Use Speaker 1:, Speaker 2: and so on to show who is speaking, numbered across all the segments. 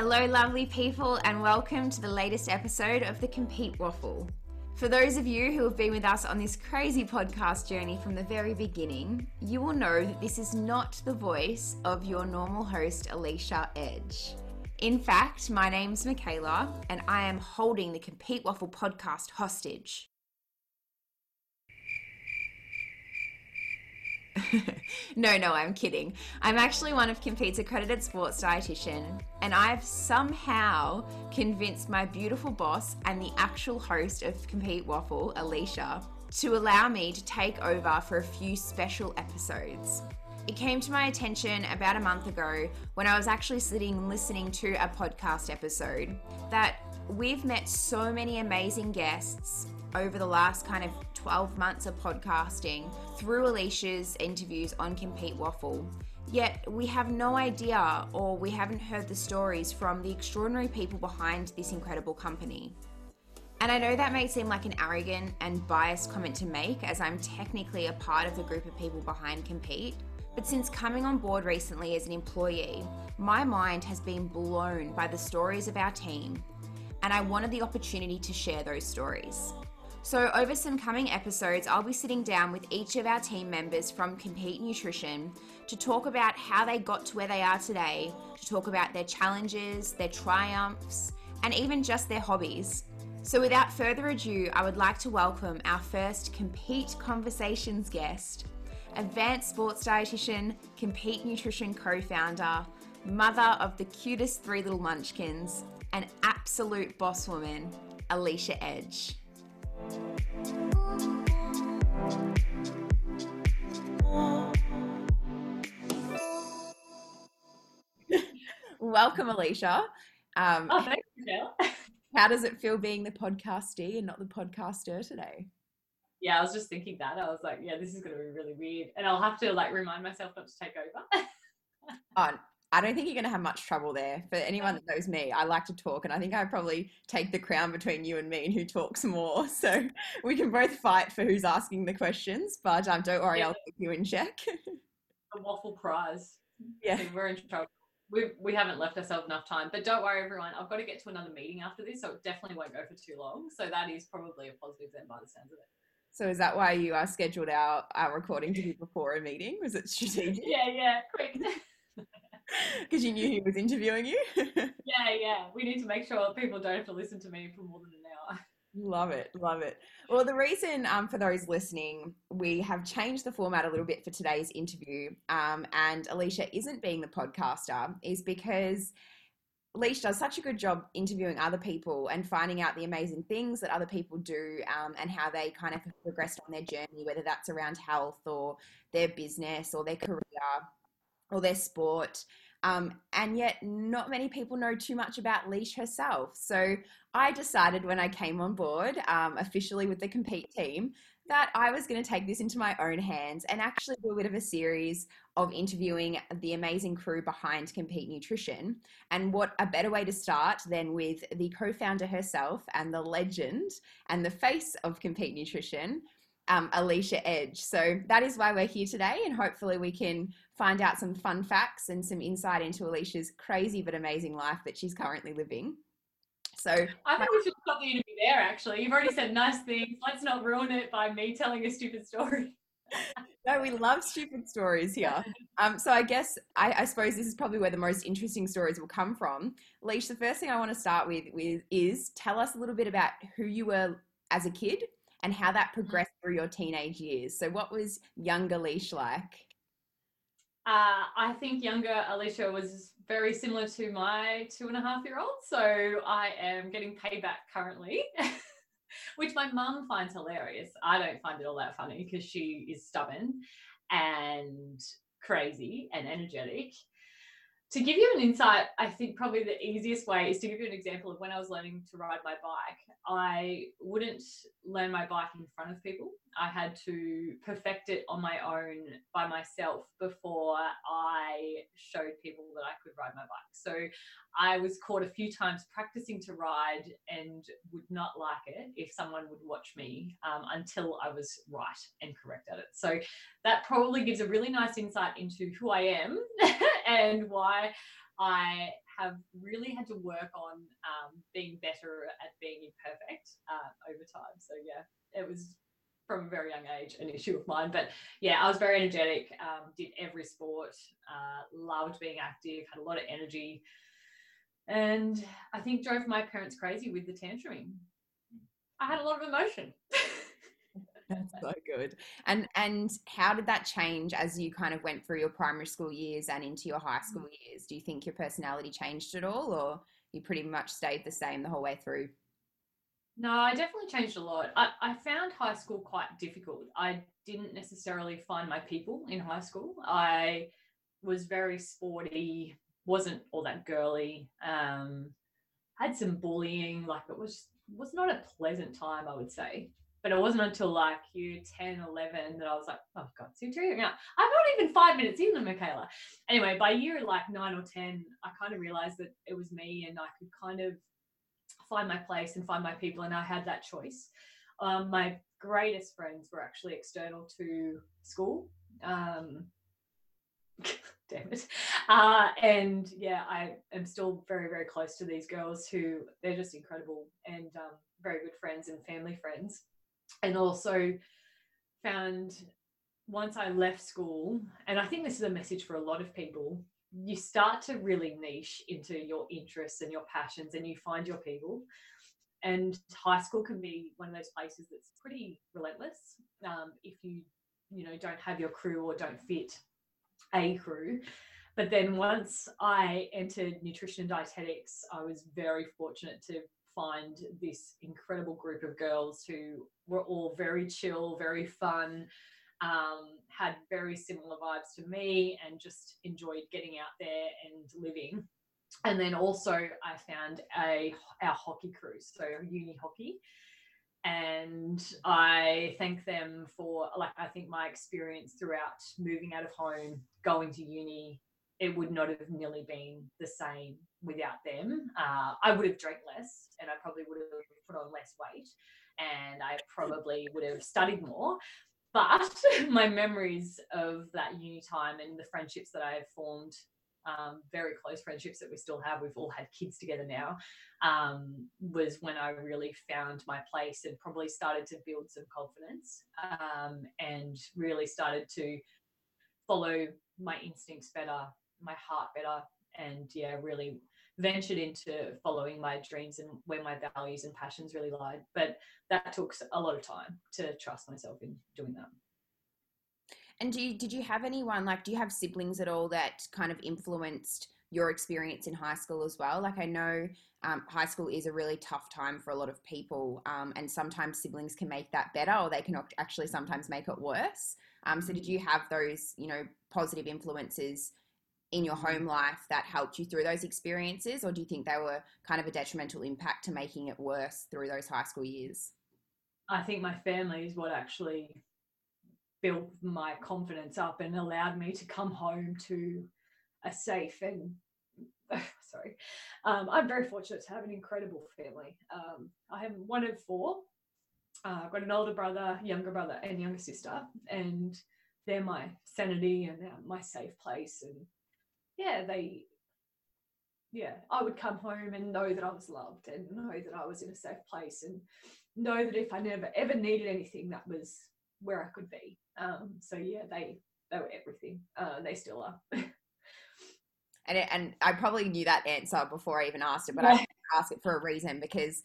Speaker 1: Hello, lovely people, and welcome to the latest episode of the Compeat Waffle. For those of you who have been with us on this crazy podcast journey from the very beginning, you will know that this is not the voice of your normal host, Alicia Edge. In fact, my name's Mikaela, and I am holding the Compeat Waffle podcast hostage. no, no, I'm kidding. I'm actually one of Compeat's accredited sports dietitian, and I've somehow convinced my beautiful boss and the actual host of Compeat Waffle, Alicia, to allow me to take over for a few special episodes. It came to my attention about a month ago when I was actually sitting listening to a podcast episode that we've met so many amazing guests over the last kind of 12 months of podcasting through Alicia's interviews on Compeat Waffle. Yet we have no idea or we haven't heard the stories from the extraordinary people behind this incredible company. And I know that may seem like an arrogant and biased comment to make, as I'm technically a part of the group of people behind Compeat. But since coming on board recently as an employee, my mind has been blown by the stories of our team, and I wanted the opportunity to share those stories. So, over some coming episodes, I'll be sitting down with each of our team members from Compeat Nutrition to talk about how they got to where they are today, to talk about their challenges, their triumphs, and even just their hobbies. So, without further ado, I would like to welcome our first Compeat Conversations guest, advanced sports dietitian, Compeat Nutrition co founder, mother of the cutest three little munchkins, and absolute boss woman, Alicia Edge. Welcome, Alicia.
Speaker 2: Um, oh, thanks, Michelle.
Speaker 1: how does it feel being the podcastee and not the podcaster today?
Speaker 2: Yeah, I was just thinking that. I was like, yeah, this is going to be really weird. And I'll have to like remind myself not to take over.
Speaker 1: oh, I don't think you're going to have much trouble there. For anyone that knows me, I like to talk, and I think I probably take the crown between you and me and who talks more. So we can both fight for who's asking the questions, but um, don't worry, yeah. I'll keep you in check.
Speaker 2: the waffle prize.
Speaker 1: Yeah,
Speaker 2: we're in trouble. We, we haven't left ourselves enough time, but don't worry, everyone. I've got to get to another meeting after this, so it definitely won't go for too long. So that is probably a positive then, by the sounds of it.
Speaker 1: So is that why you are scheduled our, our recording to be before a meeting? Was it strategic?
Speaker 2: Yeah, yeah, quick.
Speaker 1: Because you knew he was interviewing you?
Speaker 2: yeah, yeah. We need to make sure people don't have to listen to me for more than an hour.
Speaker 1: Love it, love it. Well, the reason um, for those listening, we have changed the format a little bit for today's interview, um, and Alicia isn't being the podcaster, is because Alicia does such a good job interviewing other people and finding out the amazing things that other people do um, and how they kind of progressed on their journey, whether that's around health or their business or their career or their sport. Um, and yet, not many people know too much about Leesh herself. So, I decided when I came on board um, officially with the Compeat team that I was going to take this into my own hands and actually do a bit of a series of interviewing the amazing crew behind Compeat Nutrition. And what a better way to start than with the co founder herself and the legend and the face of Compeat Nutrition, um, Alicia Edge. So that is why we're here today, and hopefully we can find out some fun facts and some insight into Alicia's crazy but amazing life that she's currently living. So
Speaker 2: I think we should stop the interview there. Actually, you've already said nice things. Let's not ruin it by me telling a stupid story.
Speaker 1: no, we love stupid stories here. Um, so I guess I, I, suppose this is probably where the most interesting stories will come from. Leesh, the first thing I want to start with, with is tell us a little bit about who you were as a kid and how that mm-hmm. progressed through your teenage years. So, what was younger Leesh like?
Speaker 2: Uh, I think younger Alicia was very similar to my two and a half year old. So, I am getting payback currently. which my mum finds hilarious. I don't find it all that funny because she is stubborn and crazy and energetic to give you an insight, I think probably the easiest way is to give you an example of when I was learning to ride my bike. I wouldn't learn my bike in front of people. I had to perfect it on my own by myself before I showed people that I could ride my bike. So I was caught a few times practicing to ride and would not like it if someone would watch me um, until I was right and correct at it. So that probably gives a really nice insight into who I am and why I have really had to work on um, being better at being imperfect uh, over time. So yeah, it was from a very young age an issue of mine. But yeah, I was very energetic, um, did every sport, uh, loved being active, had a lot of energy, and I think drove my parents crazy with the tantruming. I had a lot of emotion.
Speaker 1: That's so good. And and how did that change as you kind of went through your primary school years and into your high school years? Do you think your personality changed at all or you pretty much stayed the same the whole way through?
Speaker 2: No, I definitely changed a lot. I, I found high school quite difficult. I didn't necessarily find my people in high school. I was very sporty, wasn't all that girly. Um, had some bullying, like it was was not a pleasant time, I would say. But it wasn't until like year 10, 11 that I was like, oh God, so you're now. I'm not even five minutes in, the Mikaela. Anyway, by year like nine or 10, I kind of realized that it was me and I could kind of find my place and find my people. And I had that choice. Um, my greatest friends were actually external to school. Um, damn it. Uh, and yeah, I am still very, very close to these girls who they're just incredible and um, very good friends and family friends. And also found once I left school, and I think this is a message for a lot of people, you start to really niche into your interests and your passions and you find your people. And high school can be one of those places that's pretty relentless um, if you, you know, don't have your crew or don't fit a crew. But then once I entered nutrition and dietetics, I was very fortunate to find this incredible group of girls who were all very chill, very fun, um, had very similar vibes to me, and just enjoyed getting out there and living. And then also, I found a our hockey crew, so uni hockey, and I thank them for like I think my experience throughout moving out of home, going to uni, it would not have nearly been the same without them. Uh, I would have drank less, and I probably would have put on less weight, and I probably would have studied more. But my memories of that uni time and the friendships that I have formed um, very close friendships that we still have. We've all had kids together now. Um, was when I really found my place and probably started to build some confidence um, and really started to follow my instincts better, my heart better, and yeah, really ventured into following my dreams and where my values and passions really lied. But that took a lot of time to trust myself in doing that.
Speaker 1: And do you, did you have anyone like do you have siblings at all that kind of influenced your experience in high school as well? Like I know um, high school is a really tough time for a lot of people, um, and sometimes siblings can make that better, or they can actually sometimes make it worse. Um, so did you have those you know positive influences? In your home life that helped you through those experiences or do you think they were kind of a detrimental impact to making it worse through those high school years?
Speaker 2: I think my family is what actually built my confidence up and allowed me to come home to a safe and sorry. Um, i'm very fortunate to have an incredible family. Um, i am one of four. Uh, i've got an older brother younger brother and younger sister and they're my sanity and my safe place and yeah they yeah i would come home and know that i was loved and know that i was in a safe place and know that if i never ever needed anything that was where I could be. Um, so yeah, they they were everything. Uh, they still are.
Speaker 1: and it, and I probably knew that answer before I even asked it, but yeah. I asked it for a reason because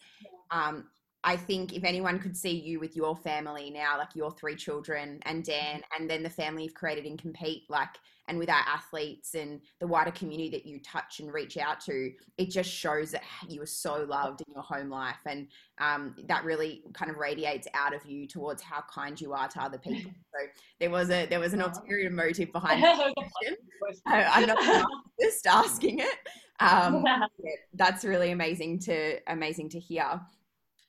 Speaker 1: um, I think if anyone could see you with your family now, like your three children and Dan, mm-hmm. and then the family you've created in Compeat, like and with our athletes and the wider community that you touch and reach out to, it just shows that you are so loved in your home life. And um, that really kind of radiates out of you towards how kind you are to other people. So there was a there was an ulterior motive behind the question. I'm not just asking it. Um, that's really amazing to amazing to hear.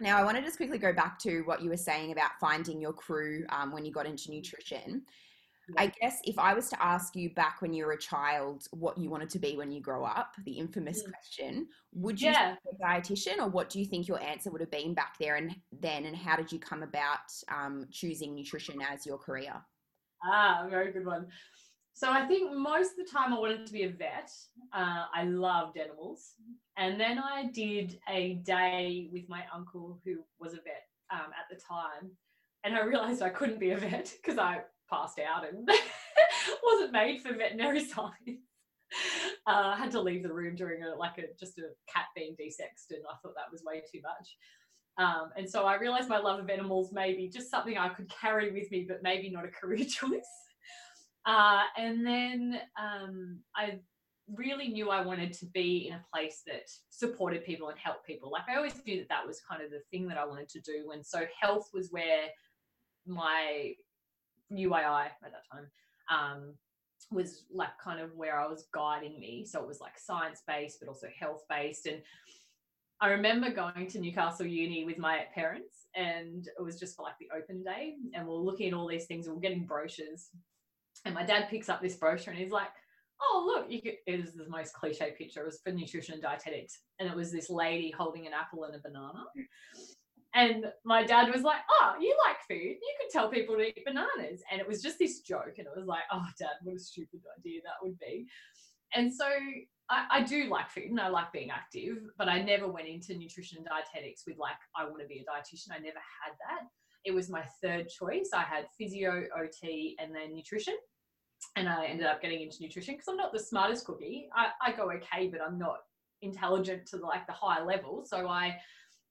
Speaker 1: Now, I want to just quickly go back to what you were saying about finding your crew um, when you got into nutrition. I guess if I was to ask you back when you were a child what you wanted to be when you grow up, the infamous mm. question, would you yeah. be a dietitian or what do you think your answer would have been back there and then and how did you come about um, choosing nutrition as your career?
Speaker 2: Ah, very good one. So I think most of the time I wanted to be a vet. Uh, I loved animals. And then I did a day with my uncle who was a vet um, at the time. And I realized I couldn't be a vet because I passed out and wasn't made for veterinary science. Uh, I had to leave the room during a like a just a cat being desexed, and I thought that was way too much. Um, and so I realized my love of animals may be just something I could carry with me, but maybe not a career choice. Uh, and then um, I really knew I wanted to be in a place that supported people and helped people. Like I always knew that that was kind of the thing that I wanted to do. And so health was where my UAI at that time um, was like kind of where I was guiding me. So it was like science based, but also health based. And I remember going to Newcastle Uni with my parents, and it was just for like the open day. And we are looking at all these things, and we we're getting brochures. And my dad picks up this brochure and he's like, oh look it is the most cliche picture it was for nutrition and dietetics and it was this lady holding an apple and a banana and my dad was like oh you like food you can tell people to eat bananas and it was just this joke and it was like oh dad what a stupid idea that would be and so I, I do like food and I like being active, but I never went into nutrition and dietetics with like, I want to be a dietitian. I never had that. It was my third choice. I had physio, OT, and then nutrition and I ended up getting into nutrition because I'm not the smartest cookie. I, I go okay, but I'm not intelligent to like the higher level. So I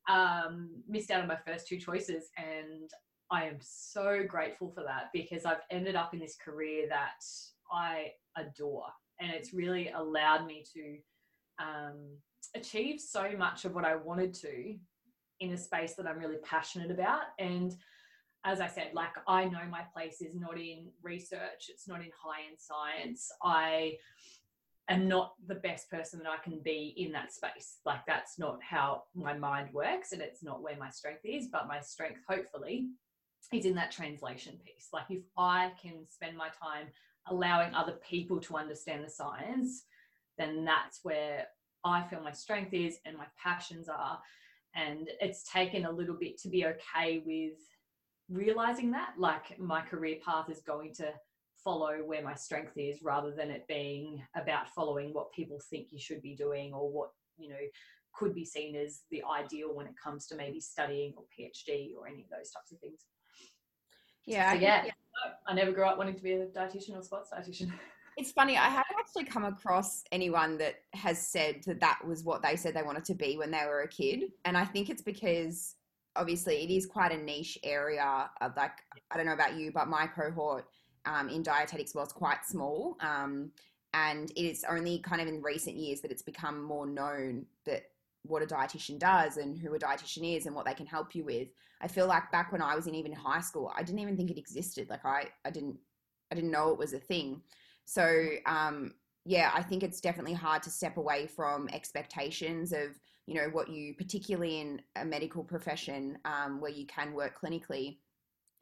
Speaker 2: um, missed out on my first two choices, and I am so grateful for that because I've ended up in this career that I adore, and it's really allowed me to um, achieve so much of what I wanted to in a space that I'm really passionate about and as I said, like I know my place is not in research, it's not in high end science. I am not the best person that I can be in that space. Like that's not how my mind works and it's not where my strength is, but my strength, hopefully, is in that translation piece. Like if I can spend my time allowing other people to understand the science, then that's where I feel my strength is and my passions are. And it's taken a little bit to be okay with realizing that like my career path is going to follow where my strength is rather than it being about following what people think you should be doing or what you know could be seen as the ideal when it comes to maybe studying or phd or any of those types of things.
Speaker 1: Yeah
Speaker 2: so, yeah, yeah. i never grew up wanting to be a dietitian or sports dietitian.
Speaker 1: It's funny i haven't actually come across anyone that has said that that was what they said they wanted to be when they were a kid and i think it's because obviously it is quite a niche area of like i don't know about you but my cohort um, in dietetics was quite small um, and it is only kind of in recent years that it's become more known that what a dietitian does and who a dietitian is and what they can help you with. I feel like back when i was in even high school i didn't even think it existed like i i didn't i didn't know it was a thing. So um yeah i think it's definitely hard to step away from expectations of you know what you particularly in a medical profession um, where you can work clinically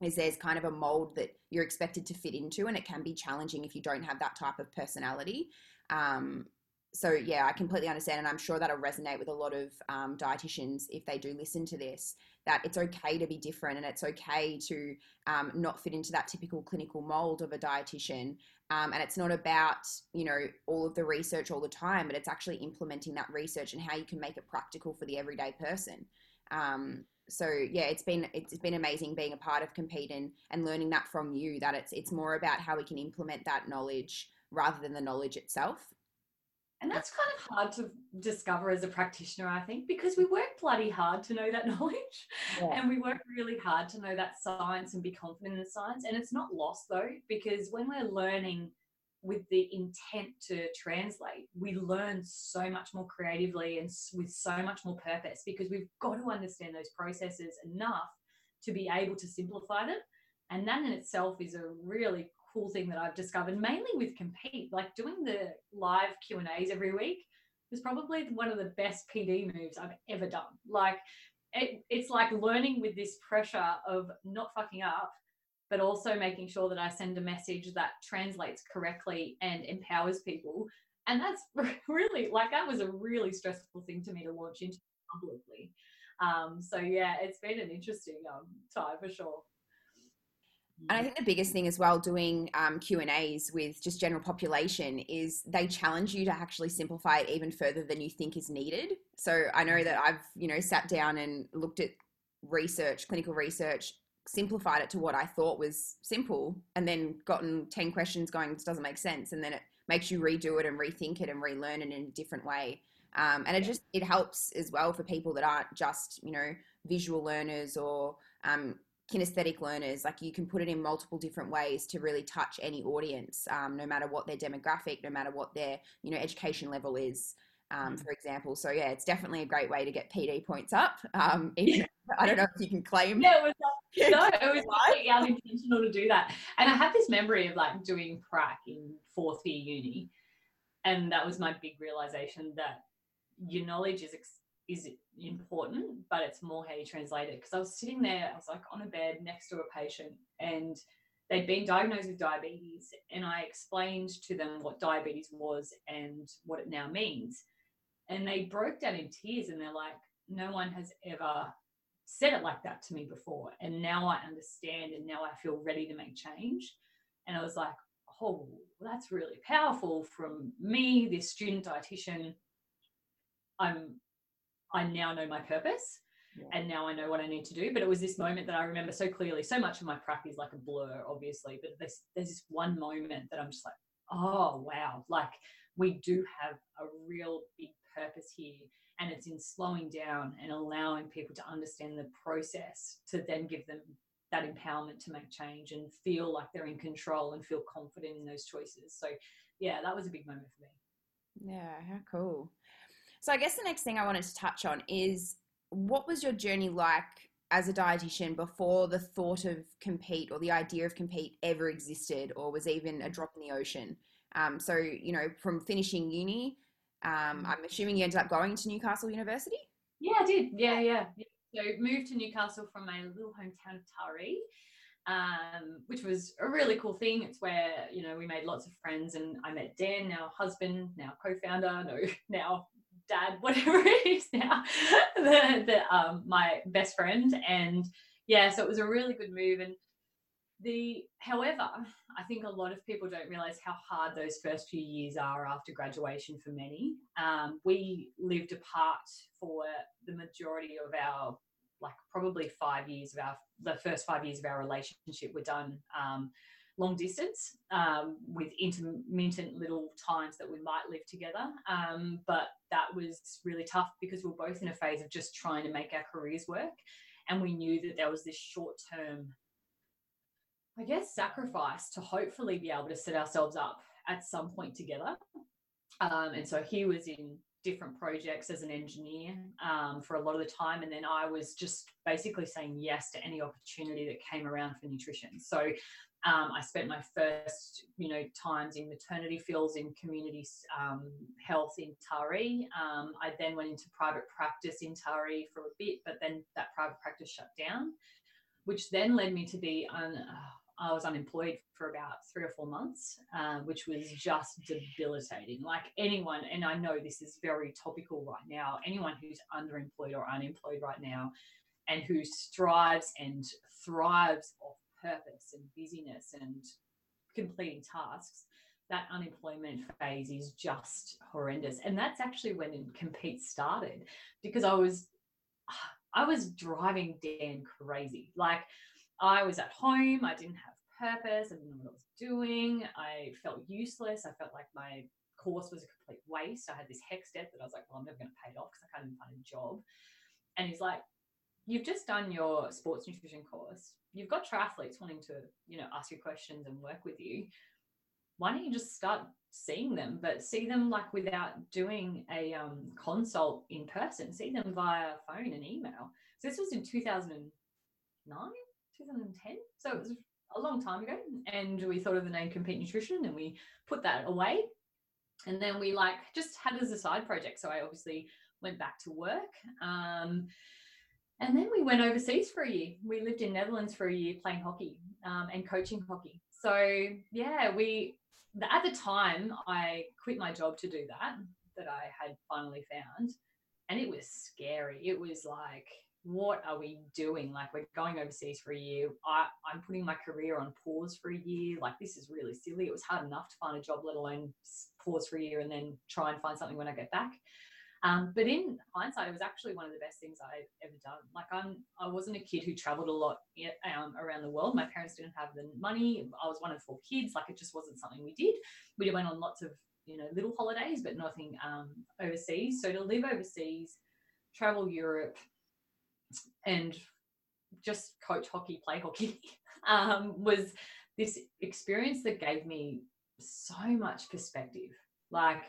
Speaker 1: is there's kind of a mold that you're expected to fit into and it can be challenging if you don't have that type of personality. Um, so yeah i completely understand and i'm sure that'll resonate with a lot of um, dietitians if they do listen to this that it's okay to be different and it's okay to um, not fit into that typical clinical mold of a dietitian. Um, and it's not about you know all of the research all the time but it's actually implementing that research and how you can make it practical for the everyday person. Um, so yeah it's been it's been amazing being a part of compeat and, and learning that from you that it's it's more about how we can implement that knowledge rather than the knowledge itself
Speaker 2: and that's kind of hard to discover as a practitioner, I think, because we work bloody hard to know that knowledge. Yeah. And we work really hard to know that science and be confident in the science. And it's not lost though, because when we're learning with the intent to translate, we learn so much more creatively and with so much more purpose because we've got to understand those processes enough to be able to simplify them. And that in itself is a really cool thing that I've discovered, mainly with Compeat, like doing the live Q and A's every week was probably one of the best PD moves I've ever done. Like it, it's like learning with this pressure of not fucking up, but also making sure that I send a message that translates correctly and empowers people. And that's really like that was a really stressful thing to me to launch into publicly. Um, so yeah, it's been an interesting um, time for sure.
Speaker 1: And I think the biggest thing as well, doing um, Q and A's with just general population, is they challenge you to actually simplify it even further than you think is needed. So I know that I've you know sat down and looked at research, clinical research, simplified it to what I thought was simple, and then gotten ten questions going, this doesn't make sense, and then it makes you redo it and rethink it and relearn it in a different way. Um, and it just it helps as well for people that aren't just you know visual learners or um, kinesthetic learners like you can put it in multiple different ways to really touch any audience um, no matter what their demographic no matter what their you know education level is um, mm. for example. So yeah it's definitely a great way to get pd points up um, even, i don't know if you can claim
Speaker 2: yeah it was no it was completely unintentional to do that. And i have this memory of like doing prac in fourth year uni and that was my big realization that your knowledge is ex- is important, but it's more how you translate it. Because I was sitting there, I was like on a bed next to a patient, and they'd been diagnosed with diabetes, and I explained to them what diabetes was and what it now means. And they broke down in tears, and they're like, "No one has ever said it like that to me before, and now I understand, and now I feel ready to make change." And I was like, "Oh, that's really powerful from me, this student dietitian." I'm I now know my purpose yeah. and now I know what I need to do. But it was this moment that I remember so clearly. So much of my practice is like a blur, obviously, but there's there's this one moment that I'm just like, oh wow, like we do have a real big purpose here. And it's in slowing down and allowing people to understand the process to then give them that empowerment to make change and feel like they're in control and feel confident in those choices. So yeah, that was a big moment for
Speaker 1: me. Yeah, how cool. So I guess the next thing I wanted to touch on is what was your journey like as a dietitian before the thought of compeat or the idea of compeat ever existed or was even a drop in the ocean? Um, so you know, from finishing uni, um, mm-hmm. I'm assuming you ended up going to Newcastle University.
Speaker 2: Yeah, I did. Yeah, yeah. So moved to Newcastle from my little hometown of Taree. Um, which was a really cool thing. It's where you know we made lots of friends, and I met Dan, now husband, now co-founder, no, now dad, whatever it is now, the, the um, my best friend, and yeah, so it was a really good move. And the, however, I think a lot of people don't realize how hard those first few years are after graduation for many. Um, we lived apart for the majority of our, like probably five years of our, the first five years of our relationship were done. Um, long distance um, with intermittent little times that we might live together. Um, but that was really tough because we were both in a phase of just trying to make our careers work. And we knew that there was this short term, I guess, sacrifice to hopefully be able to set ourselves up at some point together. Um, and so he was in different projects as an engineer um, for a lot of the time. And then I was just basically saying yes to any opportunity that came around for nutrition. So um, I spent my first, you know, times in maternity fields in community um, health in Taree. Um, I then went into private practice in Taree for a bit, but then that private practice shut down, which then led me to be un- I was unemployed for about three or four months, uh, which was just debilitating. Like anyone, and I know this is very topical right now, anyone who's underemployed or unemployed right now and who strives and thrives off purpose and busyness and completing tasks, that unemployment phase is just horrendous. And that's actually when Compeat started because I was I was driving Dan crazy. Like I was at home, I didn't have purpose, I didn't know what I was doing, I felt useless, I felt like my course was a complete waste. I had this HECS debt that I was like, well, I'm never going to pay it off because I can't even find a job. And he's like, you've just done your sports nutrition course. You've got triathletes wanting to, you know, ask you questions and work with you. Why don't you just start seeing them, but see them like without doing a um, consult in person? See them via phone and email. So this was in 2009, 2010. So it was a long time ago, and we thought of the name Compeat Nutrition, and we put that away. And then we like just had as a side project. So I obviously went back to work. Um, and then we went overseas for a year. We lived in Netherlands for a year playing hockey um, and coaching hockey. So yeah, we at the time I quit my job to do that that I had finally found, and it was scary. It was like what are we doing? Like, we're going overseas for a year. I, I'm putting my career on pause for a year. Like, this is really silly. It was hard enough to find a job, let alone pause for a year and then try and find something when I get back. Um, but in hindsight, it was actually one of the best things I've ever done. Like I'm, I wasn't a kid who traveled a lot um, around the world. My parents didn't have the money. I was one of four kids. Like it just wasn't something we did. We went on lots of, you know, little holidays, but nothing um, overseas. So to live overseas, travel Europe, and just coach hockey, play hockey, um, was this experience that gave me so much perspective. Like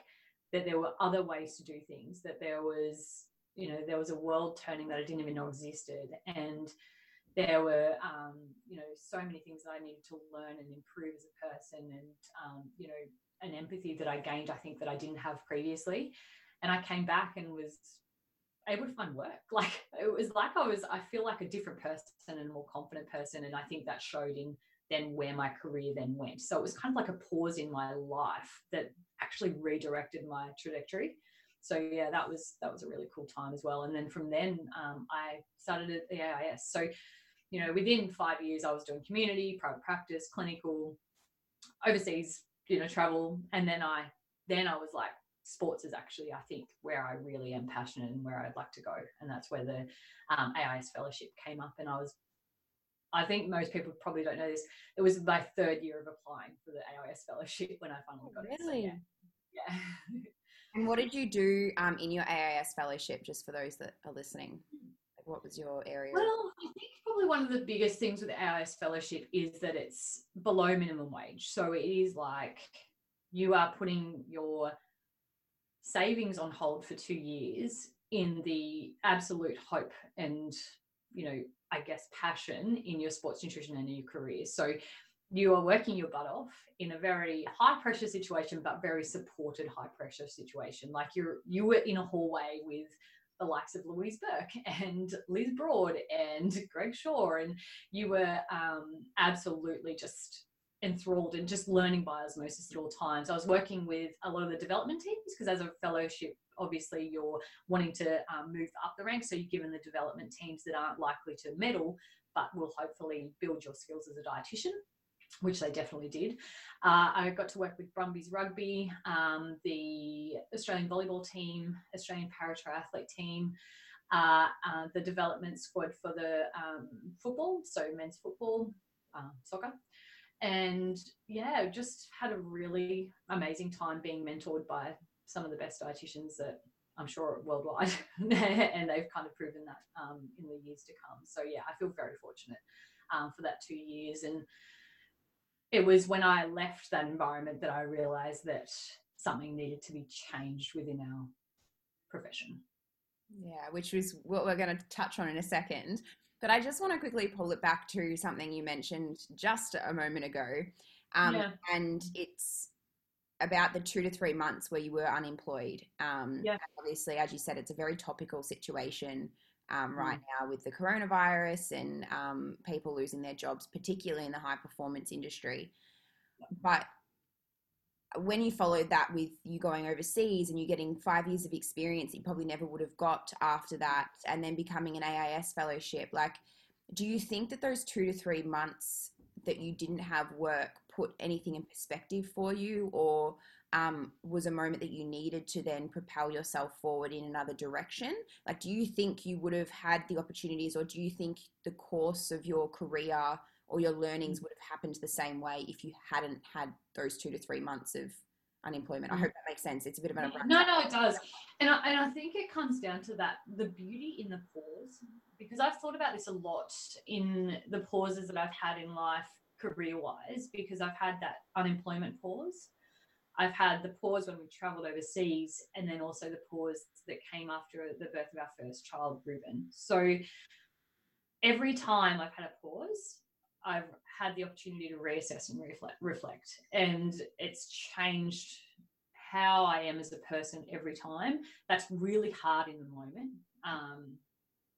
Speaker 2: that there were other ways to do things, that there was, you know, there was a world turning that I didn't even know existed. And there were, um, you know, so many things that I needed to learn and improve as a person and, um, you know, an empathy that I gained, I think that I didn't have previously. And I came back and was able to find work. Like it was like I was, I feel like a different person and a more confident person. And I think that showed in then where my career then went. So it was kind of like a pause in my life that actually redirected my trajectory. So yeah, that was that was a really cool time as well. And then from then, um, I started at the AIS. So you know, within five years, I was doing community, private practice, clinical, overseas, you know, travel, and then I then I was like, sports is actually I think where I really am passionate and where I'd like to go, and that's where the um, AIS fellowship came up, and I was I think most people probably don't know this. It was my third year of applying for the AIS fellowship when I finally got
Speaker 1: really?
Speaker 2: it. So yeah. yeah.
Speaker 1: and what did you do um, in your AIS fellowship, just for those that are listening? Like what was your area?
Speaker 2: Well, I think probably one of the biggest things with the AIS fellowship is that it's below minimum wage. So it is like you are putting your savings on hold for two years in the absolute hope and you know I guess, passion in your sports nutrition and in your career. So you are working your butt off in a very high pressure situation, but very supported high pressure situation. Like you're you were in a hallway with the likes of Louise Burke and Liz Broad and Greg Shaw, and you were um, absolutely just enthralled and just learning by osmosis at all times. I was working with a lot of the development teams because as a fellowship obviously you're wanting to um, move up the ranks. So you're given the development teams that aren't likely to medal, but will hopefully build your skills as a dietitian which they definitely did. Uh, I got to work with Brumbies Rugby, um, the Australian volleyball team, Australian paratriathlete team, uh, uh, the development squad for the um, football, so men's football, uh, soccer. And yeah, just had a really amazing time being mentored by some of the best dietitians that I'm sure worldwide, and they've kind of proven that um, in the years to come. So yeah, I feel very fortunate um, for that two years, and it was when I left that environment that I realised that something needed to be changed within our profession.
Speaker 1: Yeah, which was what we're going to touch on in a second. But I just want to quickly pull it back to something you mentioned just a moment ago. Um, yeah. And it's about the two to three months where you were unemployed. Um, yeah. Obviously, as you said, it's a very topical situation um, right mm. now with the coronavirus and um, people losing their jobs, particularly in the high performance industry. But when you followed that with you going overseas and you getting five years of experience you probably never would have got after that, and then becoming an AIS fellowship, like, do you think that those two to three months that you didn't have work put anything in perspective for you or um, was a moment that you needed to then propel yourself forward in another direction? Like, do you think you would have had the opportunities, or do you think the course of your career or your learnings mm. would have happened the same way if you hadn't had those two to three months of unemployment? I mm. hope that makes sense. It's a bit of an
Speaker 2: no, no, it does, and I, and I think it comes down to that the beauty in the pause because I've thought about this a lot in the pauses that I've had in life career wise because I've had that unemployment pause. I've had the pause when we traveled overseas, and then also the pause that came after the birth of our first child, Ruben. So every time I've had a pause, I've had the opportunity to reassess and reflect, reflect, and it's changed how I am as a person every time. That's really hard in the moment. Um,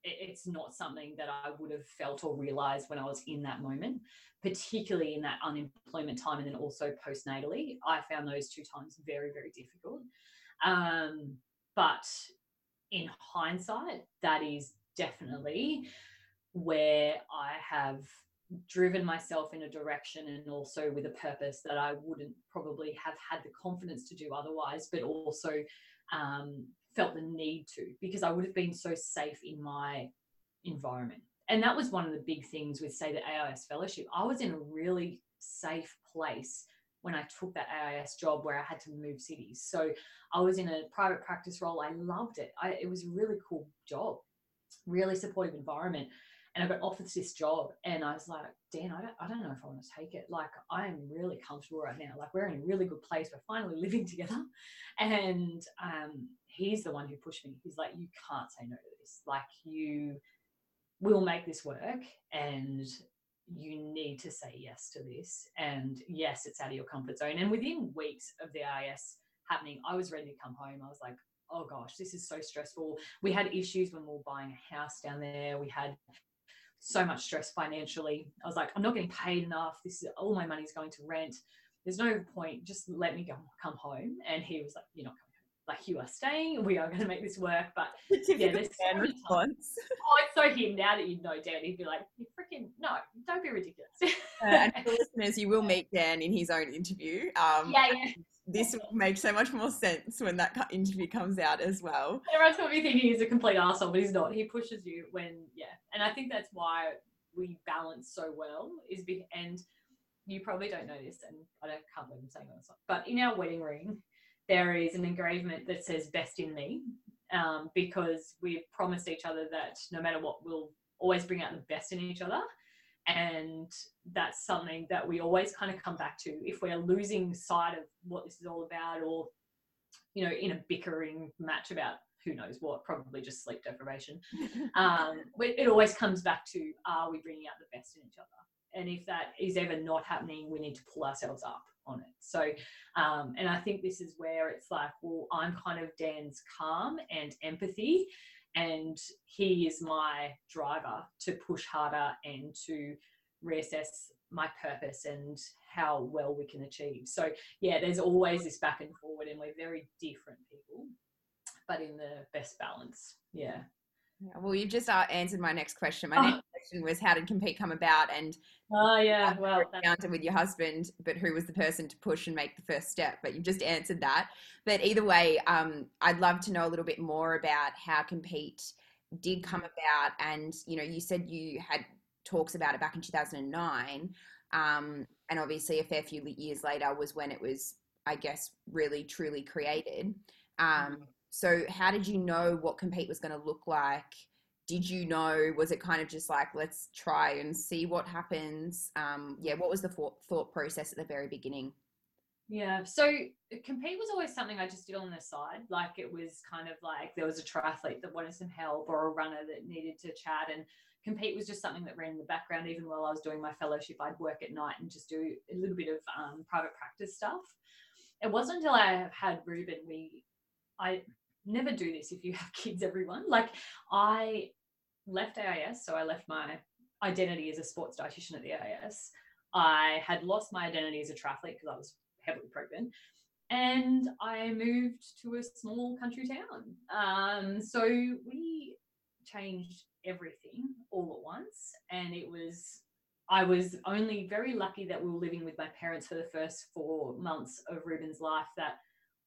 Speaker 2: it's not something that I would have felt or realized when I was in that moment, particularly in that unemployment time and then also postnatally. I found those two times very, very difficult. Um, but in hindsight, that is definitely where I have driven myself in a direction and also with a purpose that I wouldn't probably have had the confidence to do otherwise, but also um, felt the need to because I would have been so safe in my environment. And that was one of the big things with, say, the AIS fellowship. I was in a really safe place when I took that AIS job where I had to move cities. So I was in a private practice role. I loved it. I, it was a really cool job, really supportive environment and I got offered this job, and I was like, Dan, I don't, I don't know if I want to take it. Like, I am really comfortable right now. Like, we're in a really good place. We're finally living together. And um, he's the one who pushed me. He's like, you can't say no to this. Like, you will make this work, and you need to say yes to this. And yes, it's out of your comfort zone. And within weeks of the AIS happening, I was ready to come home. I was like, oh gosh, this is so stressful. We had issues when we were buying a house down there. We had so much stress financially. I was like, I'm not getting paid enough. This is all my money's going to rent. There's no point. Just let me go, come home. And he was like, You're not coming home. Like you are staying. We are going to make this work. But yeah, there's so response. Oh, it's so him now that you know Dan. He'd be like, You freaking no, don't be ridiculous. uh,
Speaker 1: and for listeners, you will meet Dan in his own interview.
Speaker 2: Um, yeah, yeah
Speaker 1: this will make so much more sense when that interview comes out as well.
Speaker 2: Everyone's probably thinking he's a complete asshole, but he's not. He pushes you when, yeah. And I think that's why we balance so well. Is be, and you probably don't know this, and I don't can't believe I'm saying this, but in our wedding ring, there is an engravement that says "Best in Me," um, because we've promised each other that no matter what, we'll always bring out the best in each other and that's something that we always kind of come back to. If we're losing sight of what this is all about or you know in a bickering match about who knows what probably just sleep deprivation um, it always comes back to are we bringing out the best in each other? And if that is ever not happening we need to pull ourselves up on it. So um, and i think this is where it's like well i'm kind of dan's calm and empathy and he is my driver to push harder and to reassess my purpose and how well we can achieve. So yeah, there's always this back and forward, and we're very different people, but in the best balance. Yeah.
Speaker 1: yeah well, you've just uh, answered my next question. My oh. next question was how did compeat come about, and
Speaker 2: oh yeah, well,
Speaker 1: encounter with your husband, but who was the person to push and make the first step? But you've just answered that. But either way, um, I'd love to know a little bit more about how compeat did come about, and you know, you said you had talks about it back in 2009, um, and obviously a fair few years later was when it was, I guess, really truly created. Um, mm-hmm. so, how did you know what compeat was going to look like? Did you know was it kind of just like let's try and see what happens? Um yeah what was the thought, thought process at the very beginning?
Speaker 2: Yeah so compeat was always something i just did on the side like it was kind of like there was a triathlete that wanted some help or a runner that needed to chat and compeat was just something that ran in the background even while i was doing my fellowship i'd work at night and just do a little bit of um, private practice stuff. It wasn't until i had ruben we i never do this if you have kids, everyone. Like I left AIS, so I left my identity as a sports dietitian at the AIS. I had lost my identity as a triathlete because I was heavily pregnant. And I moved to a small country town. Um, so we changed everything all at once. And it was, I was only very lucky that we were living with my parents for the first four months of Ruben's life that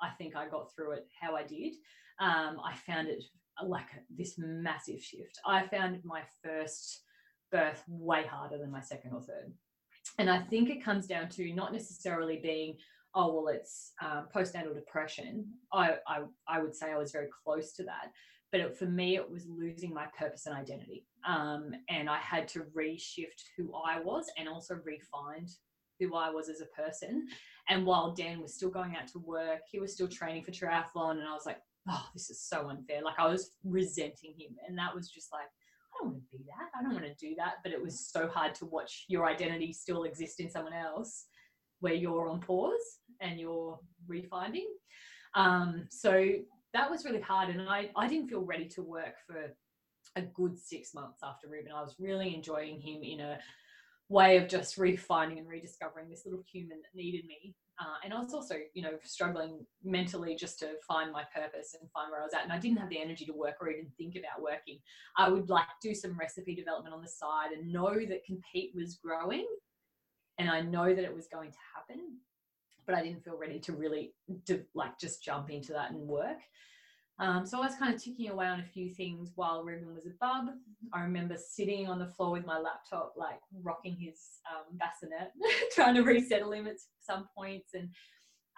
Speaker 2: I think I got through it how I did um, I found it like this massive shift. I found my first birth way harder than my second or third. And I think it comes down to not necessarily being, oh, well, it's um, postnatal depression. I, I, I would say I was very close to that. But it, for me, it was losing my purpose and identity. Um, and I had to reshift who I was and also refind who I was as a person. And while Dan was still going out to work, he was still training for triathlon. And I was like, oh, this is so unfair. Like I was resenting him. And that was just like, I don't want to be that. I don't want to do that. But it was so hard to watch your identity still exist in someone else where you're on pause and you're refinding. Um, so that was really hard. And I, I didn't feel ready to work for a good six months after Ruben. I was really enjoying him in a way of just refinding and rediscovering this little human that needed me. Uh, and I was also, you know, struggling mentally just to find my purpose and find where I was at. And I didn't have the energy to work or even think about working. I would like do some recipe development on the side and know that Compeat was growing. And I know that it was going to happen, but I didn't feel ready to really do, like just jump into that and work. Um, so I was kind of ticking away on a few things while Ruben was a bub. I remember sitting on the floor with my laptop, like rocking his um, bassinet, trying to resettle him at some points. And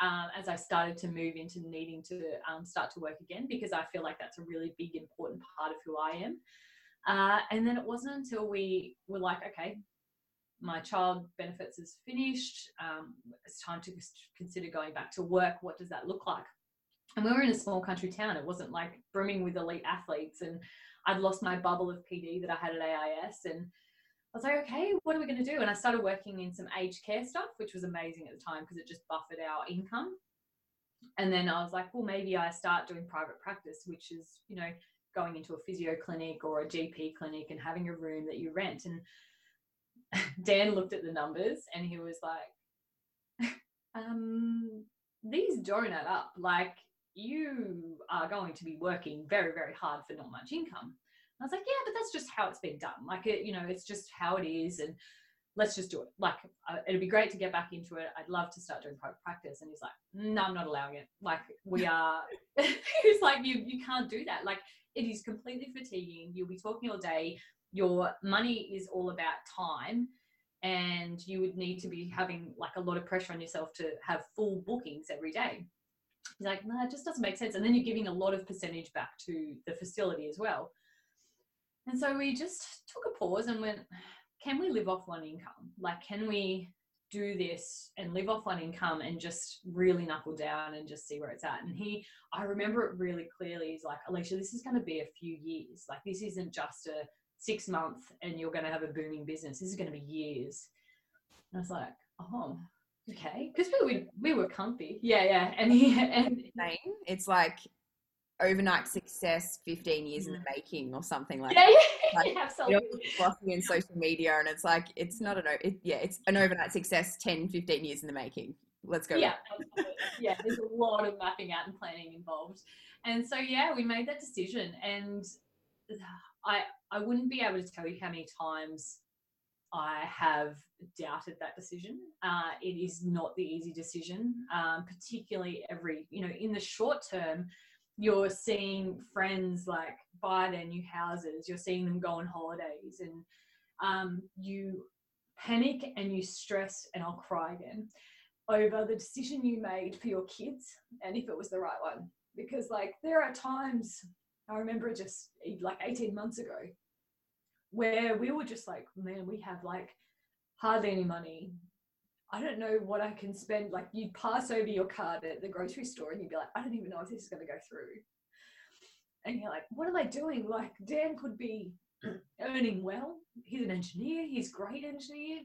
Speaker 2: um, as I started to move into needing to um, start to work again, because I feel like that's a really big, important part of who I am. Uh, and then it wasn't until we were like, okay, my child benefits is finished. Um, it's time to consider going back to work. What does that look like? And we were in a small country town. It wasn't like brimming with elite athletes. And I'd lost my bubble of PD that I had at AIS. And I was like, okay, what are we going to do? And I started working in some aged care stuff, which was amazing at the time because it just buffered our income. And then I was like, well, maybe I start doing private practice, which is, you know, going into a physio clinic or a GP clinic and having a room that you rent. And Dan looked at the numbers and he was like, um, these don't add up. Like, you are going to be working very, very hard for not much income. I was like, yeah, but that's just how it's been done. Like, it, you know, it's just how it is. And let's just do it. Like, uh, it'd be great to get back into it. I'd love to start doing private practice. And he's like, no, I'm not allowing it. Like, we are, he's like, you, you can't do that. Like, it is completely fatiguing. You'll be talking all day. Your money is all about time. And you would need to be having like a lot of pressure on yourself to have full bookings every day. He's like, no, it just doesn't make sense. And then you're giving a lot of percentage back to the facility as well. And so we just took a pause and went, can we live off one income? Like, can we do this and live off one income and just really knuckle down and just see where it's at? And he, I remember it really clearly. He's like, Alicia, this is going to be a few years. Like, this isn't just a six month and you're going to have a booming business. This is going to be years. And I was like, oh, Okay, because we were we were comfy. Yeah, yeah, and he and
Speaker 1: it's like overnight success 15 years in the mm. making or something like
Speaker 2: yeah,
Speaker 1: that.
Speaker 2: Like, yeah, absolutely.
Speaker 1: You in social media and it's like it's not an it, yeah it's an overnight success 10 15 years in the making let's go
Speaker 2: yeah yeah there's a lot of mapping out and planning involved and so yeah we made that decision and i i wouldn't be able to tell you how many times I have doubted that decision. Uh, it is not the easy decision, um, particularly every, you know, in the short term, you're seeing friends like buy their new houses, you're seeing them go on holidays, and um, you panic and you stress, and I'll cry again over the decision you made for your kids and if it was the right one. Because, like, there are times I remember just like 18 months ago where we were just like, man, we have like hardly any money. I don't know what I can spend. Like you'd pass over your card at the grocery store and you'd be like, I don't even know if this is going to go through. And you're like, what am I doing? Like Dan could be earning well. He's an engineer. He's a great engineer.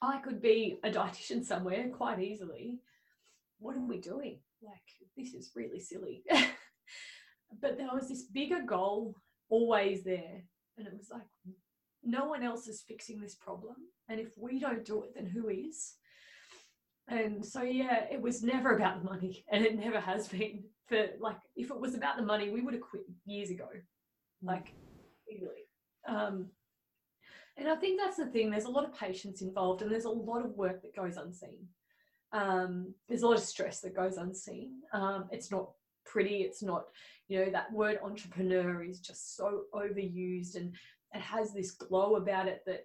Speaker 2: I could be a dietitian somewhere quite easily. What are we doing? Like this is really silly. but there was this bigger goal always there and it was like, no one else is fixing this problem. And if we don't do it, then who is? And so, yeah, it was never about the money. And it never has been. For like, if it was about the money, we would have quit years ago, like easily. Um, and I think that's the thing. There's a lot of patience involved, and there's a lot of work that goes unseen. Um, there's a lot of stress that goes unseen. Um, it's not pretty. It's not you know that word entrepreneur is just so overused and it has this glow about it that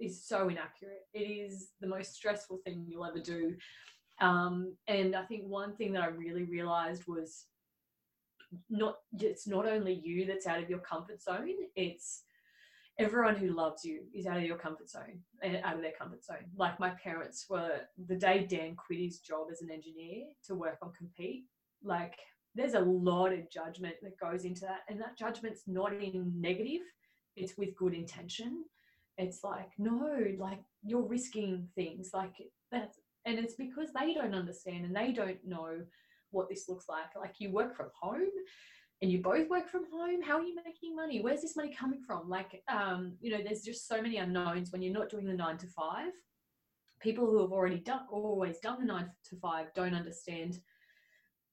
Speaker 2: is so inaccurate. It is the most stressful thing you'll ever do. Um, and i think one thing that i really realized was not it's not only you that's out of your comfort zone it's everyone who loves you is out of your comfort zone eh, out of their comfort zone. Like my parents were the day dan quit his job as an engineer to work on compeat like there's a lot of judgment that goes into that and that judgment's not in negative it's with good intention. It's like no like you're risking things like that's and it's because they don't understand and they don't know what this looks like. Like you work from home and you both work from home how are you making money? Where's this money coming from? Like um, you know there's just so many unknowns when you're not doing the nine to five. People who have already done always done the nine to five don't understand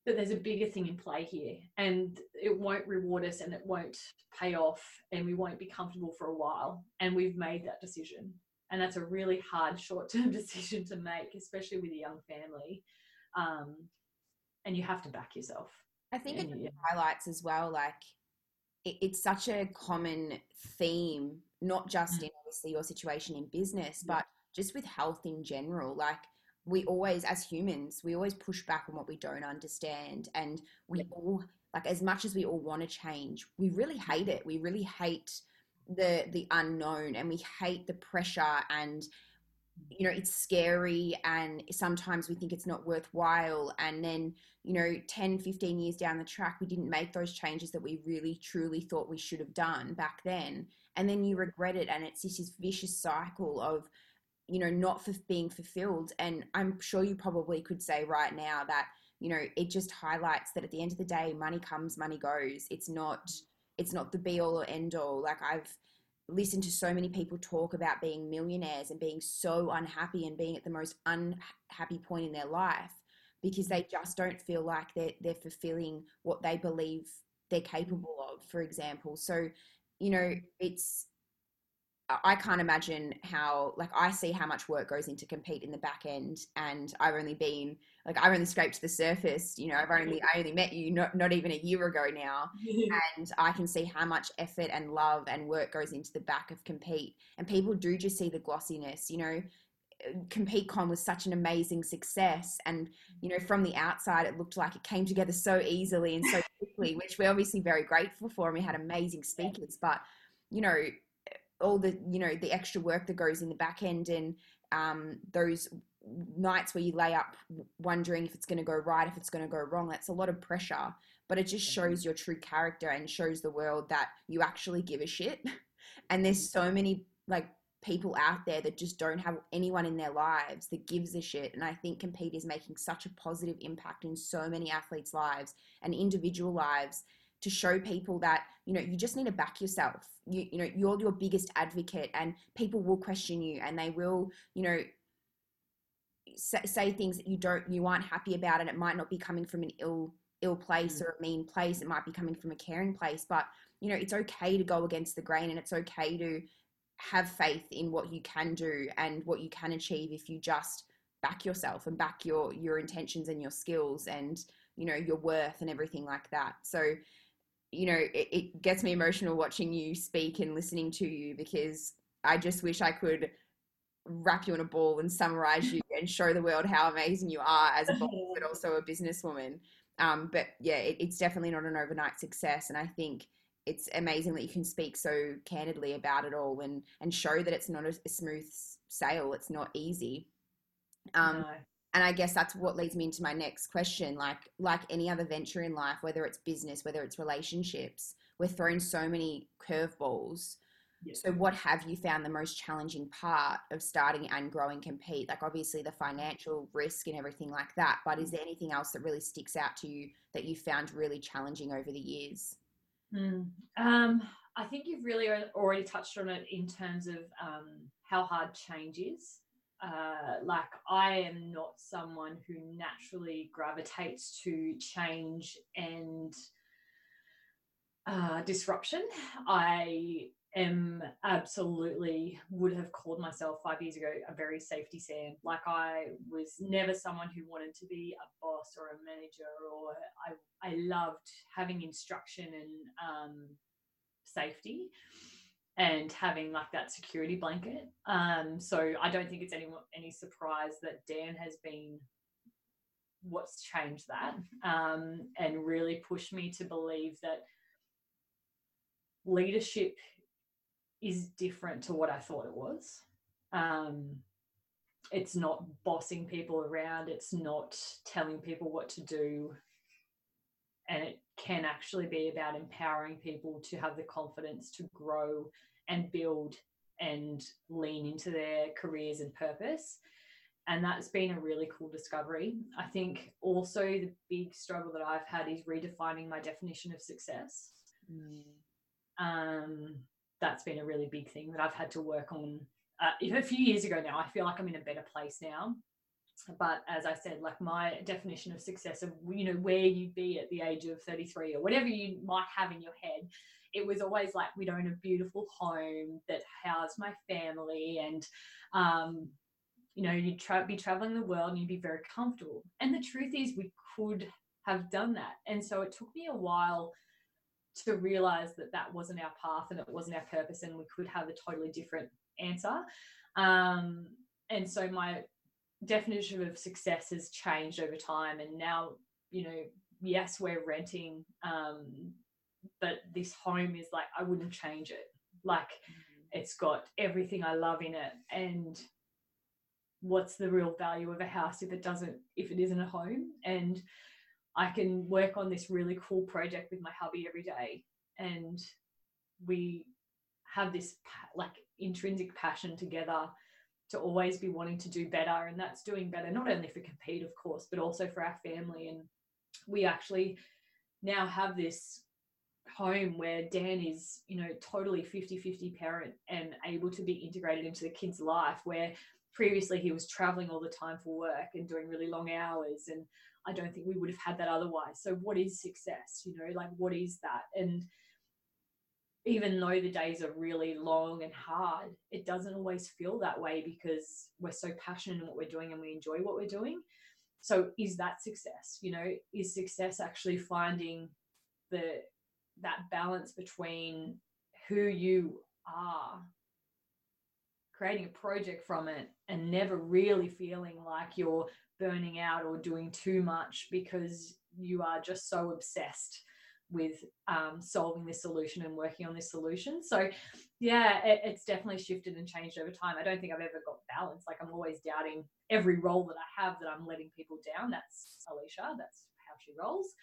Speaker 2: that there's a bigger thing in play here and it won't reward us and it won't pay off and we won't be comfortable for a while and we've made that decision and that's a really hard short-term decision to make especially with a young family um, and you have to back yourself
Speaker 1: i think it yeah. highlights as well like it, it's such a common theme not just mm. in obviously your situation in business but just with health in general like we always as humans we always push back on what we don't understand and we all like as much as we all want to change we really hate it. We really hate the the unknown and we hate the pressure and you know it's scary and sometimes we think it's not worthwhile and then you know 10 15 years down the track we didn't make those changes that we really truly thought we should have done back then and then you regret it and it's this vicious cycle of you know not for being fulfilled and i'm sure you probably could say right now that you know it just highlights that at the end of the day money comes money goes. It's not it's not the be all or end all like i've listened to so many people talk about being millionaires and being so unhappy and being at the most unhappy point in their life because they just don't feel like they're, they're fulfilling what they believe they're capable of for example. So you know it's I can't imagine how like I see how much work goes into compeat in the back end and I've only been like I've only scraped the surface you know I've only mm-hmm. I only met you not, not even a year ago now and I can see how much effort and love and work goes into the back of compeat and people do just see the glossiness you know? Compeat con was such an amazing success and you know from the outside it looked like it came together so easily and so quickly which we're obviously very grateful for and we had amazing speakers but you know all the you know the extra work that goes in the back end and um, those nights where you lay up wondering if it's going to go right if it's going to go wrong that's a lot of pressure but it just shows mm-hmm. your true character and shows the world that you actually give a shit and there's so many like people out there that just don't have anyone in their lives that gives a shit and i think compeat is making such a positive impact in so many athletes lives and individual lives to show people that you know you just need to back yourself. You you know you're your biggest advocate and people will question you and they will you know say, say things that you don't you aren't happy about and it might not be coming from an ill ill place mm. or a mean place. It might be coming from a caring place but you know it's okay to go against the grain and it's okay to have faith in what you can do and what you can achieve if you just back yourself and back your your intentions and your skills and you know your worth and everything like that. So you know, it, it gets me emotional watching you speak and listening to you because I just wish I could wrap you in a ball and summarize you and show the world how amazing you are as a boss, but also a businesswoman. Um, but yeah, it, it's definitely not an overnight success, and I think it's amazing that you can speak so candidly about it all and and show that it's not a, smooth sail. It's not easy. Um, no and i guess that's what leads me into my next question like like any other venture in life whether it's business whether it's relationships we're thrown so many curveballs. So what have you found the most challenging part of starting and growing compeat? Like obviously the financial risk and everything like that but is there anything else that really sticks out to you that you found really challenging over the years?
Speaker 2: Mm. um, i think you've really already touched on it in terms of um, how hard change is uh, like I am not someone who naturally gravitates to change and uh, disruption. I am absolutely would have called myself five years ago a very safety Sam. Like I was never someone who wanted to be a boss or a manager, or I I loved having instruction and um, safety and having like that security blanket. Um, so I don't think it's any any surprise that Dan has been what's changed that um, and really pushed me to believe that leadership is different to what I thought it was. Um, it's not bossing people around. It's not telling people what to do. And it can actually be about empowering people to have the confidence to grow and build and lean into their careers and purpose. and that's been a really cool discovery. I think also the big struggle that I've had is redefining my definition of success. Mm. Um, that's been a really big thing that I've had to work on. Uh, a few years ago now, I feel like I'm in a better place now. But as I said, like my definition of success of you know where you'd be at the age of 33 or whatever you might have in your head, it was always like we'd own a beautiful home that housed my family and um, you know, you'd tra- be traveling the world and you'd be very comfortable. And the truth is, we could have done that. And so it took me a while to realize that that wasn't our path and it wasn't our purpose, and we could have a totally different answer. Um, and so my definition of success has changed over time. And now, you know, yes, we're renting, um, but this home is like, I wouldn't change it. Like, mm-hmm. it's got everything I love in it. And what's the real value of a house if it doesn't if it isn't a home and i can work on this really cool project with my hubby every day and we have this like intrinsic passion together to always be wanting to do better and that's doing better not only for compeat of course but also for our family. And we actually now have this home where Dan is, you know, totally 50-50 parent and able to be integrated into the kid's life where previously he was traveling all the time for work and doing really long hours and i don't think we would have had that otherwise. So what is success you know? Like what is that? And even though the days are really long and hard it doesn't always feel that way because we're so passionate in what we're doing and we enjoy what we're doing. So is that success? You know is success actually finding the that balance between who you are creating a project from it and never really feeling like you're burning out or doing too much because you are just so obsessed with um, solving this solution and working on this solution. So, yeah, it, it's definitely shifted and changed over time. I don't think I've ever got balance. Like, I'm always doubting every role that I have that I'm letting people down. That's Alicia, that's how she rolls.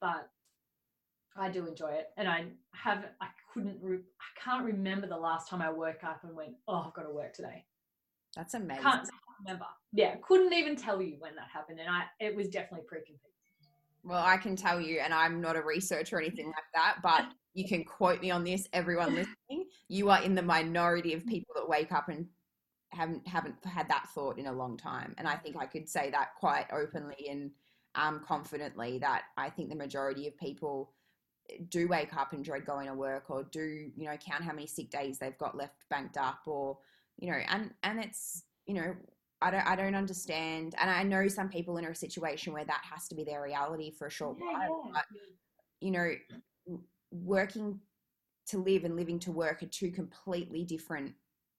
Speaker 2: But I do enjoy it, and I have I couldn't re- I can't remember the last time I woke up and went, oh, I've got to work today.
Speaker 1: That's amazing.
Speaker 2: Can't remember. Yeah, couldn't even tell you when that happened, and I it was definitely pre-compeat.
Speaker 1: Well, I can tell you, and I'm not a researcher or anything like that, but you can quote me on this. Everyone listening, you are in the minority of people that wake up and haven't haven't had that thought in a long time, and I think I could say that quite openly and um, confidently that I think the majority of people do wake up and dread going to work or do you know count how many sick days they've got left banked up or you know and and it's you know I don't I don't understand and I know some people in a situation where that has to be their reality for a short yeah, while yeah. but you know working to live and living to work are two completely different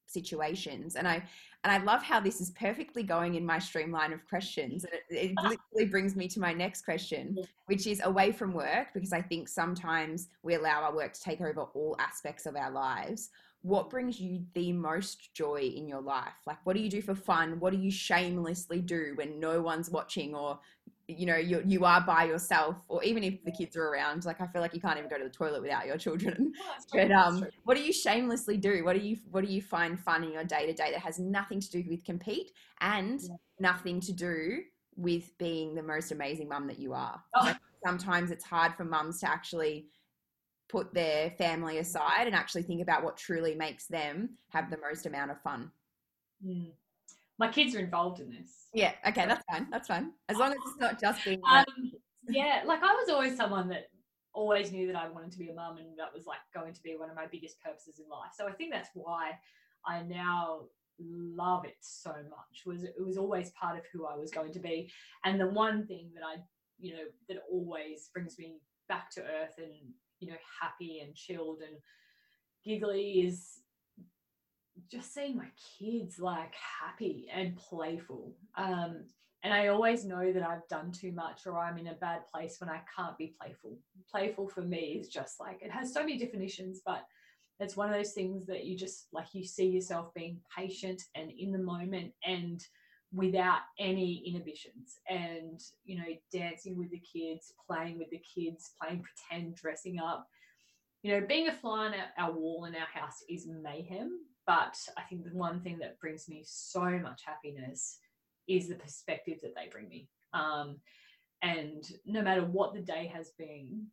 Speaker 1: situations and i and i love how this is perfectly going in my streamline of questions and it, it literally brings me to my next question which is away from work because i think sometimes we allow our work to take over all aspects of our lives what brings you the most joy in your life? Like what do you do for fun? What do you shamelessly do when no one's watching or you know you you are by yourself or even if the kids are around? Like i feel like you can't even go to the toilet without your children. But um what do you shamelessly do? What do you what do you find fun in your day to day that has nothing to do with compeat and yeah. nothing to do with being the most amazing mum that you are? Oh. like sometimes it's hard for mums to actually put their family aside and actually think about what truly makes them have the most amount of fun
Speaker 2: mm my kids are involved in this.
Speaker 1: Yeah, okay, that's fine. That's fine. As long as it's not just being.
Speaker 2: Um, yeah, like I was always someone that always knew that I wanted to be a mum, and that was like going to be one of my biggest purposes in life. So I think that's why I now love it so much. Was it was always part of who I was going to be, and the one thing that I, you know, that always brings me back to earth and you know happy and chilled and giggly is just seeing my kids like happy and playful. Um, and I always know that I've done too much or I'm in a bad place when I can't be playful. Playful for me is just like it has so many definitions, but it's one of those things that you just like you see yourself being patient and in the moment and without any inhibitions and you know dancing with the kids playing with the kids playing pretend dressing up you know being a fly on our, wall in our house is mayhem but I think the one thing that brings me so much happiness is the perspective that they bring me. Um, and no matter what the day has been,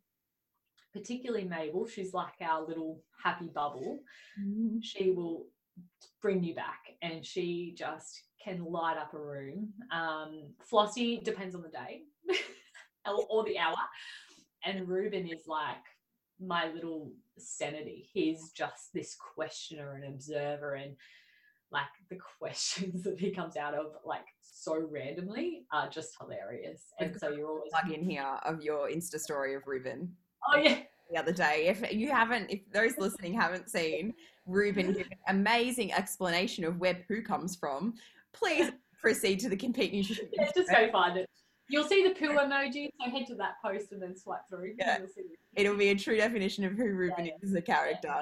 Speaker 2: particularly Mabel, she's like our little happy bubble.
Speaker 1: Mm-hmm.
Speaker 2: She will bring you back and she just can light up a room. Um, Flossie depends on the day or, the hour. And Ruben is like my little sanity. He's just this questioner and observer and like the questions that he comes out of like so randomly are just hilarious. And so you're always
Speaker 1: plug in here of your Insta story of Ruben.
Speaker 2: Oh yeah.
Speaker 1: The other day. If you haven't, if those listening haven't seen Ruben give an amazing explanation of where poo comes from, please proceed to the compeat nutrition.
Speaker 2: Yeah, just go find it. You'll see the poo emoji, so head to that post and then swipe through.
Speaker 1: Yeah. It'll be a true definition of who Ruben
Speaker 2: Yeah,
Speaker 1: is as a character.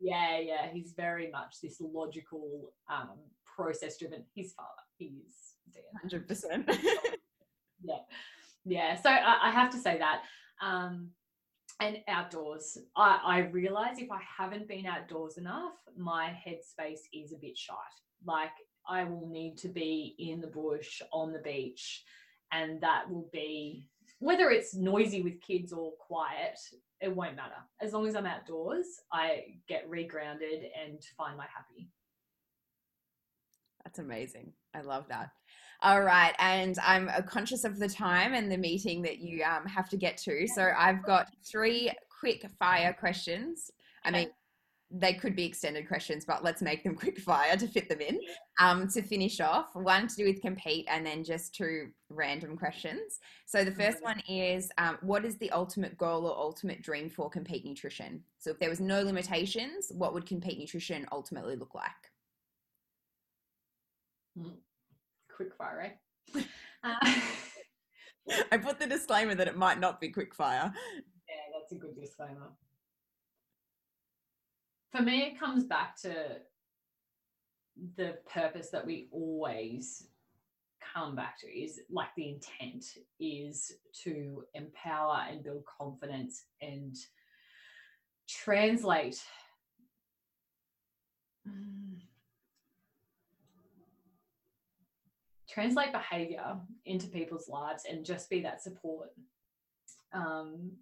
Speaker 2: Yeah, yeah, he's very much this logical, um, process driven. His father, he's Dan.
Speaker 1: Hundred percent.
Speaker 2: yeah yeah so I, I have to say that um and outdoors i i realize if i haven't been outdoors enough my headspace is a bit shite like i will need to be in the bush on the beach and that will be whether it's noisy with kids or quiet it won't matter as long as i'm outdoors i get regrounded and find my happy
Speaker 1: That's amazing. I love that. All right, and I'm uh, conscious of the time and the meeting that you um, have to get to. So I've got three quick fire questions. I mean, they could be extended questions, but let's make them quick fire to fit them in. Um, to finish off, one to do with compeat, and then just two random questions. So the first one is, um, what is the ultimate goal or ultimate dream for compeat nutrition? So if there was no limitations, what would compeat nutrition ultimately look like?
Speaker 2: Quick fire eh? uh,
Speaker 1: I put the disclaimer that it might not be quick fire.
Speaker 2: Yeah, that's a good disclaimer. For me, it comes back to the purpose that we always come back to is like the intent is to empower and build confidence and translate translate behavior into people's lives and just be that support. Um,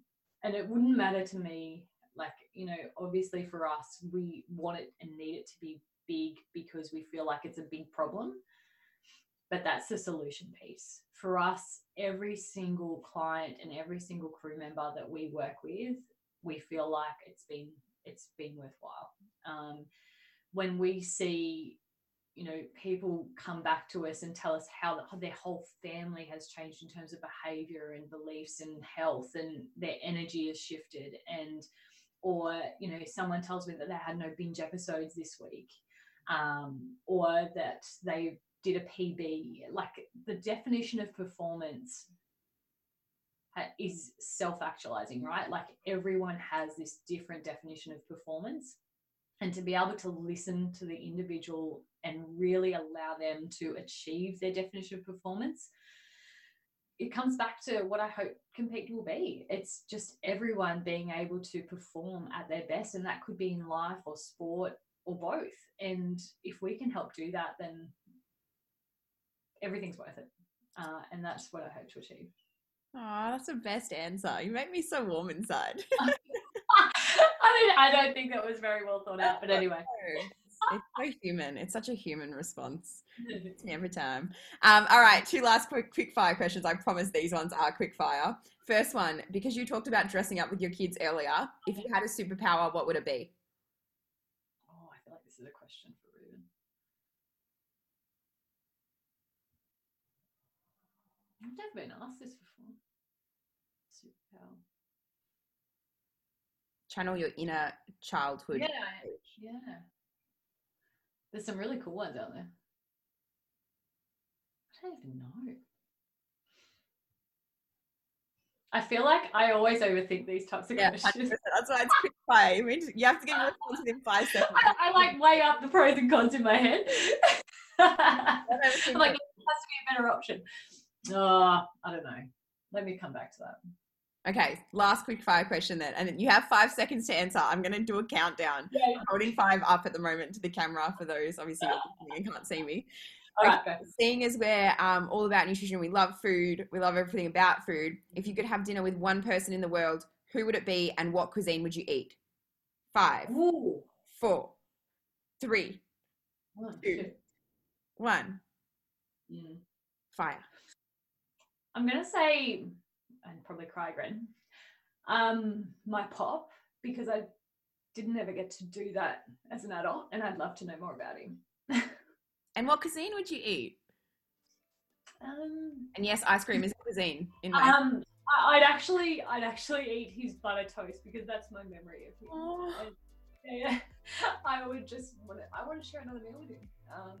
Speaker 2: and it wouldn't matter to me like you know obviously for us we want it and need it to be big because we feel like it's a big problem but that's the solution piece. For us every single client and every single crew member that we work with we feel like it's been it's been worthwhile. Um, when we see you know people come back to us and tell us how the, their whole family has changed in terms of behavior and beliefs and health and their energy has shifted. And or you know someone tells me that they had no binge episodes this week um, or that they did a pb like the definition of performance is self-actualizing right? Like everyone has this different definition of performance. And to be able to listen to the individual and really allow them to achieve their definition of performance it comes back to what i hope compeat will be it's just everyone being able to perform at their best and that could be in life or sport or both and if we can help do that then everything's worth it uh, and that's what i hope to achieve
Speaker 1: Oh, that's the best answer. You make me so warm inside.
Speaker 2: I mean, I don't think that was very well thought out, but anyway.
Speaker 1: it's so human. It's such a human response every time. Um, all right, two last quick quick fire questions. I promise these ones are quick fire. First one, because you talked about dressing up with your kids earlier, if you had a superpower, what would it be?
Speaker 2: Oh, I feel like this is a question for Ruben. I've never been asked this before. Superpower.
Speaker 1: Channel your inner childhood.
Speaker 2: Yeah, yeah. There's some really cool ones out there. I don't even know. I feel like I always overthink these types of
Speaker 1: Yeah, 100%.
Speaker 2: questions.
Speaker 1: That's why it's quick fire. I mean, you have to give a response within five seconds.
Speaker 2: I, I like weigh up the pros and cons in my head. I'm like, it has to be a better option. Oh, I don't know. Let me come back to that.
Speaker 1: Okay, last quick fire question then. And you have five seconds to answer. I'm going to do a countdown.
Speaker 2: Yeah.
Speaker 1: I'm holding five up at the moment to the camera for those obviously and can't see me.
Speaker 2: All right, go.
Speaker 1: Seeing as we're um, all about nutrition, we love food, we love everything about food. If you could have dinner with one person in the world, who would it be and what cuisine would you eat? Five,
Speaker 2: Ooh.
Speaker 1: four, three,
Speaker 2: One,
Speaker 1: Two.
Speaker 2: two.
Speaker 1: one,
Speaker 2: Mm.
Speaker 1: fire.
Speaker 2: I'm gonna say, and probably cry again. Um, my pop because I didn't ever get to do that as an adult, and I'd love to know more about him.
Speaker 1: And what cuisine would you eat?
Speaker 2: Um,
Speaker 1: And yes, ice cream is a cuisine in my.
Speaker 2: um, I- I'd actually, I'd actually eat his butter toast because that's my memory of him.
Speaker 1: Oh.
Speaker 2: And, yeah, I would just want to, I want to share another meal with him. Um,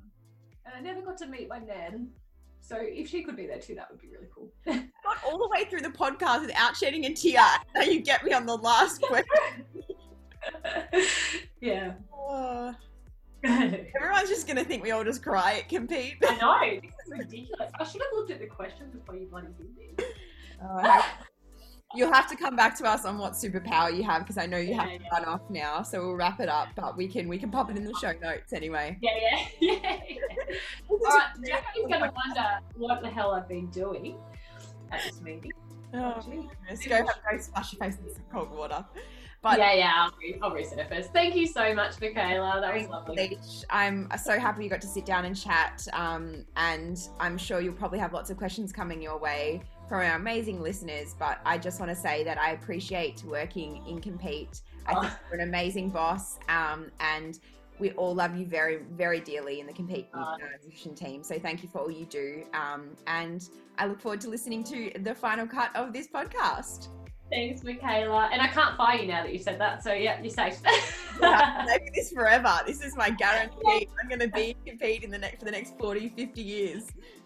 Speaker 2: and I never got to meet my nan, so if she could be there too, that would be really cool.
Speaker 1: got all the way through the podcast without shedding a tear. Now you get me on the last question.
Speaker 2: yeah. I
Speaker 1: everyone's just gonna think we all just cry at compeat.
Speaker 2: I know. This is ridiculous. I should have looked at the questions before you bloody did this.
Speaker 1: Oh, You'll have to come back to us on what superpower you have because I know you have to
Speaker 2: yeah.
Speaker 1: run off now. So we'll wrap it up, but we can we can pop it in the show notes anyway.
Speaker 2: Yeah, yeah, yeah. yeah. All right, Jackie's going to wonder what the hell I've been doing at this meeting.
Speaker 1: Oh, goodness. Go have go splash your face in some cold water. But
Speaker 2: yeah, yeah, I'll, re- I'll resurface. Thank you so much, Mikaela. That was lovely.
Speaker 1: Leesh, I'm so happy you got to sit down and chat. Um, and I'm sure you'll probably have lots of questions coming your way from our amazing listeners. But I just want to say that I appreciate working in Compeat. I think
Speaker 2: Oh.
Speaker 1: you're an amazing boss. Um, and we all love you very, very dearly in the
Speaker 2: Compeat
Speaker 1: uh, nutrition team. So thank you for all you do. Um, and I look forward to listening to the final cut of this podcast.
Speaker 2: Thanks, Mikaela. And I can't fire you now that you said that. So, yeah, you're safe.
Speaker 1: Yeah, maybe this forever. This is my guarantee. I'm going to be compeat in the next for the next 40, 50 years.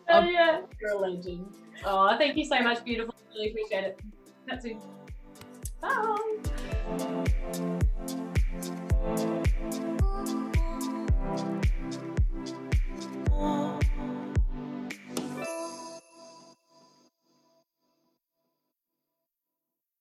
Speaker 2: oh, yeah. You're a legend. Oh, thank you so much, beautiful. Really appreciate it. That's it. Bye.